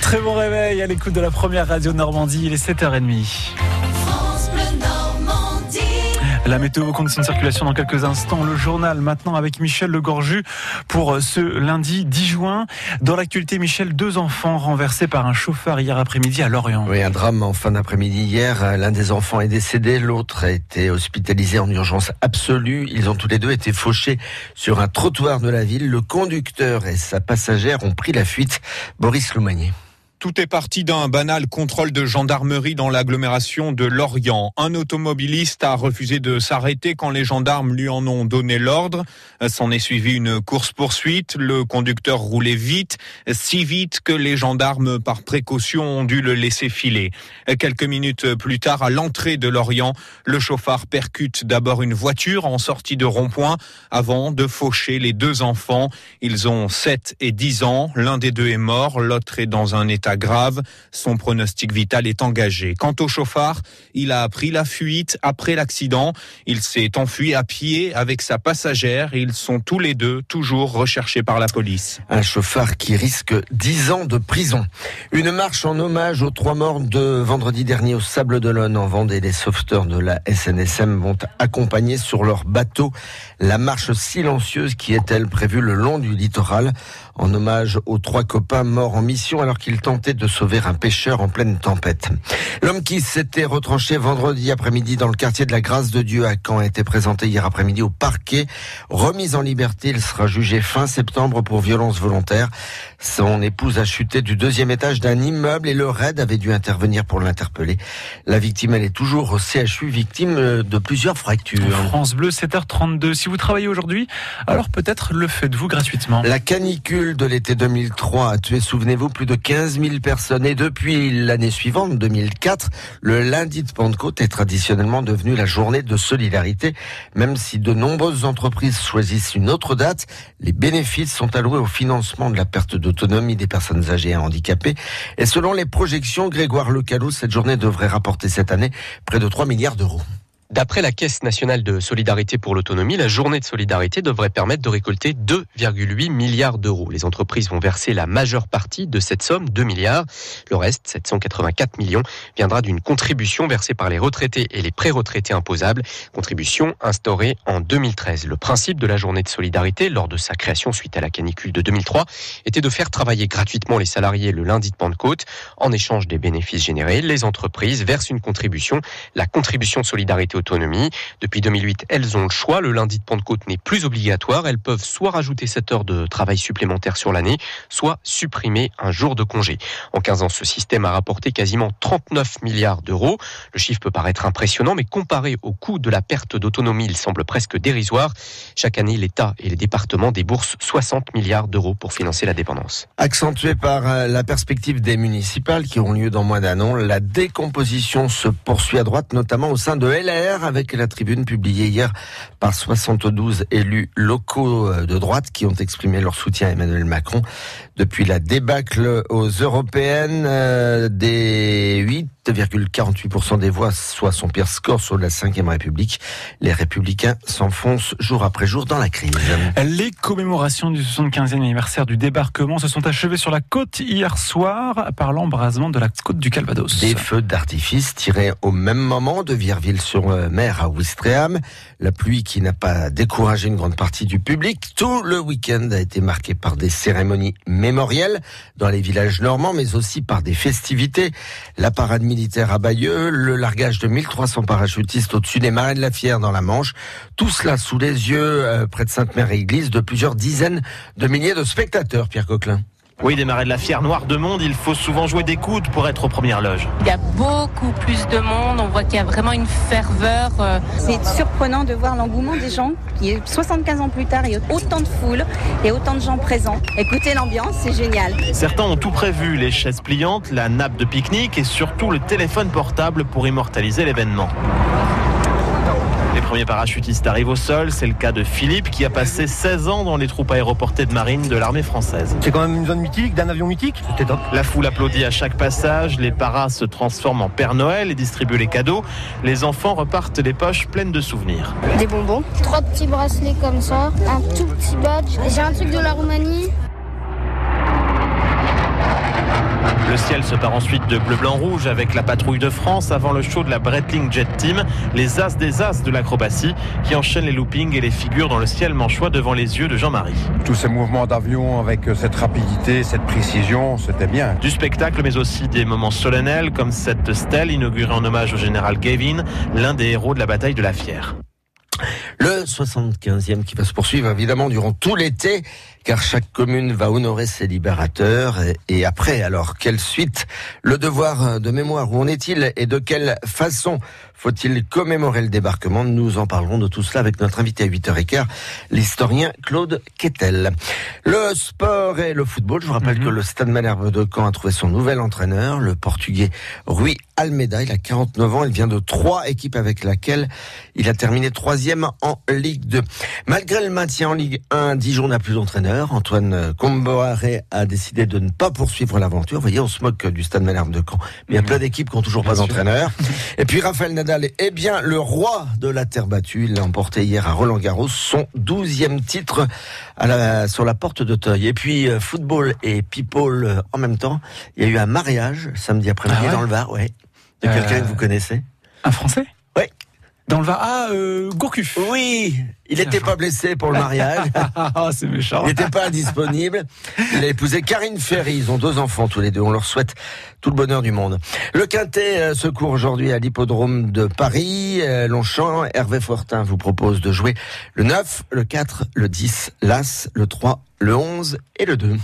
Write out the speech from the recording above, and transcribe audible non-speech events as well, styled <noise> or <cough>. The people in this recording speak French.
Très bon réveil à l'écoute de la première radio Normandie, il est 7h30. La météo conditions de circulation dans quelques instants. Le journal maintenant avec Michel Legorju pour ce lundi 10 juin. Dans l'actualité, Michel, deux enfants renversés par un chauffeur hier après-midi à Lorient. Oui, un drame en fin d'après-midi hier. L'un des enfants est décédé, l'autre a été hospitalisé en urgence absolue. Ils ont tous les deux été fauchés sur un trottoir de la ville. Le conducteur et sa passagère ont pris la fuite. Boris Loumanier. Tout est parti d'un banal contrôle de gendarmerie dans l'agglomération de Lorient. Un automobiliste a refusé de s'arrêter quand les gendarmes lui en ont donné l'ordre. S'en est suivi une course-poursuite. Le conducteur roulait vite, si vite que les gendarmes, par précaution, ont dû le laisser filer. Quelques minutes plus tard, à l'entrée de Lorient, le chauffard percute d'abord une voiture en sortie de rond-point avant de faucher les deux enfants. Ils ont 7 et 10 ans. L'un des deux est mort, l'autre est dans un état grave. Son pronostic vital est engagé. Quant au chauffard, il a pris la fuite après l'accident. Il s'est enfui à pied avec sa passagère. Ils sont tous les deux toujours recherchés par la police. Un chauffard qui risque 10 ans de prison. Une marche en hommage aux trois morts de vendredi dernier au Sable d'Olonne en Vendée. Les sauveteurs de la SNSM vont accompagner sur leur bateau la marche silencieuse qui est-elle prévue le long du littoral en hommage aux trois copains morts en mission alors qu'ils tentaient de sauver un pêcheur en pleine tempête. L'homme qui s'était retranché vendredi après-midi dans le quartier de la Grâce de Dieu à Caen a été présenté hier après-midi au parquet. Remis en liberté, il sera jugé fin septembre pour violence volontaire. Son épouse a chuté du deuxième étage d'un immeuble et le raid avait dû intervenir pour l'interpeller. La victime, elle est toujours au CHU, victime de plusieurs fractures. France Bleu, 7h32. Si vous travaillez aujourd'hui, alors peut-être le faites-vous gratuitement. La canicule de l'été 2003 a tué, souvenez-vous, plus de 15 000 personnes. Et depuis l'année suivante, 2004, le lundi de Pentecôte est traditionnellement devenu la journée de solidarité. Même si de nombreuses entreprises choisissent une autre date, les bénéfices sont alloués au financement de la perte d'autonomie des personnes âgées et handicapées. Et selon les projections, Grégoire Lecalou, cette journée devrait rapporter cette année près de 3 milliards d'euros. D'après la Caisse nationale de solidarité pour l'autonomie, la journée de solidarité devrait permettre de récolter 2,8 milliards d'euros. Les entreprises vont verser la majeure partie de cette somme, 2 milliards. Le reste, 784 millions, viendra d'une contribution versée par les retraités et les pré-retraités imposables, contribution instaurée en 2013. Le principe de la journée de solidarité, lors de sa création suite à la canicule de 2003, était de faire travailler gratuitement les salariés le lundi de Pentecôte. En échange des bénéfices générés, les entreprises versent une contribution, la contribution solidarité Depuis 2008, elles ont le choix. Le lundi de Pentecôte n'est plus obligatoire. Elles peuvent soit rajouter 7 heures de travail supplémentaires sur l'année, soit supprimer un jour de congé. En 15 ans, ce système a rapporté quasiment 39 milliards d'euros. Le chiffre peut paraître impressionnant, mais comparé au coût de la perte d'autonomie, il semble presque dérisoire. Chaque année, l'État et les départements déboursent 60 milliards d'euros pour financer la dépendance. Accentué par euh, la perspective des municipales qui auront lieu dans moins d'un an, la décomposition se poursuit à droite, notamment au sein de LR avec la tribune publiée hier par 72 élus locaux euh, de droite qui ont exprimé leur soutien à Emmanuel Macron depuis la débâcle aux européennes euh, des 8 8,48% des voix, soit son pire score sur la 5ème République. Les républicains s'enfoncent jour après jour dans la crise. Les commémorations du 75e anniversaire du débarquement se sont achevées sur la côte hier soir par l'embrasement de la côte du Calvados. Des feux d'artifice tirés au même moment de Virville-sur-Mer à Ouistreham. La pluie qui n'a pas découragé une grande partie du public. Tout le week-end a été marqué par des cérémonies mémorielles dans les villages normands, mais aussi par des festivités. La parade militaire à Bayeux, le largage de 1300 parachutistes au-dessus des marais de la Fière dans la Manche. Tout cela sous les yeux, euh, près de Sainte-Mère-Église, de plusieurs dizaines de milliers de spectateurs, Pierre Coquelin. Oui, des marais de la Fière noire de monde, il faut souvent jouer des coudes pour être aux premières loges. Il y a beaucoup plus de monde, on voit qu'il y a vraiment une ferveur. euh, C'est surprenant de voir l'engouement des gens, qui est 75 ans plus tard, il y a autant de foule et autant de gens présents. Écoutez l'ambiance, c'est génial. Certains ont tout prévu, les chaises pliantes, la nappe de pique-nique et surtout le téléphone portable pour immortaliser l'événement. Les premiers parachutistes arrivent au sol, c'est le cas de Philippe qui a passé 16 ans dans les troupes aéroportées de marine de l'armée française. C'est quand même une zone mythique, d'un avion mythique. C'était top. La foule applaudit à chaque passage, les paras se transforment en Père Noël et distribuent les cadeaux. Les enfants repartent les poches pleines de souvenirs. Des bonbons. Trois petits bracelets comme ça, un tout petit badge. J'ai un truc de la Roumanie. Le ciel se part ensuite de bleu-blanc-rouge avec la patrouille de France avant le show de la Breitling Jet Team, les as des as de l'acrobatie qui enchaînent les loopings et les figures dans le ciel manchois devant les yeux de Jean-Marie. Tous ces mouvements d'avion avec cette rapidité, cette précision, c'était bien. Du spectacle mais aussi des moments solennels comme cette stèle inaugurée en hommage au général Gavin, l'un des héros de la bataille de la Fière. Le 75e qui va se poursuivre évidemment durant tout l'été, car chaque commune va honorer ses libérateurs. Et après, alors, quelle suite? Le devoir de mémoire, où en est-il? Et de quelle façon faut-il commémorer le débarquement? Nous en parlerons de tout cela avec notre invité à 8h15, l'historien Claude Quetel. Le sport et le football, je vous rappelle que le Stade Malherbe de Caen a trouvé son nouvel entraîneur, le portugais Rui Almeida. Il a 49 ans, il vient de trois équipes avec laquelle il a terminé troisième en Ligue 2. Malgré le maintien en Ligue 1, Dijon n'a plus d'entraîneur. Antoine Comboiré a décidé de ne pas poursuivre l'aventure. Vous voyez, on se moque du Stade Malherbe de Caen. Mais il y a plein d'équipes qui n'ont toujours pas d'entraîneur. Et puis Raphaël Nadal est bien le roi de la terre battue. Il l'a emporté hier à Roland Garros, son douzième titre à la, sur la porte d'Auteuil. Et puis euh, football et people euh, en même temps. Il y a eu un mariage samedi après-midi Ah ouais dans le Var, ouais. De Euh, quelqu'un que vous connaissez? Un Français? Ouais. Dans le Var. Ah, euh, Gourcuff. Oui, il n'était pas blessé pour le mariage. Ah, <laughs> c'est méchant. Il n'était pas indisponible. Il a épousé Karine Ferry. Ils ont deux enfants tous les deux. On leur souhaite tout le bonheur du monde. Le Quintet euh, se court aujourd'hui à l'hippodrome de Paris. Euh, Longchamp, Hervé Fortin vous propose de jouer le 9, le 4, le 10, l'As, le 3, le 11 et le 2.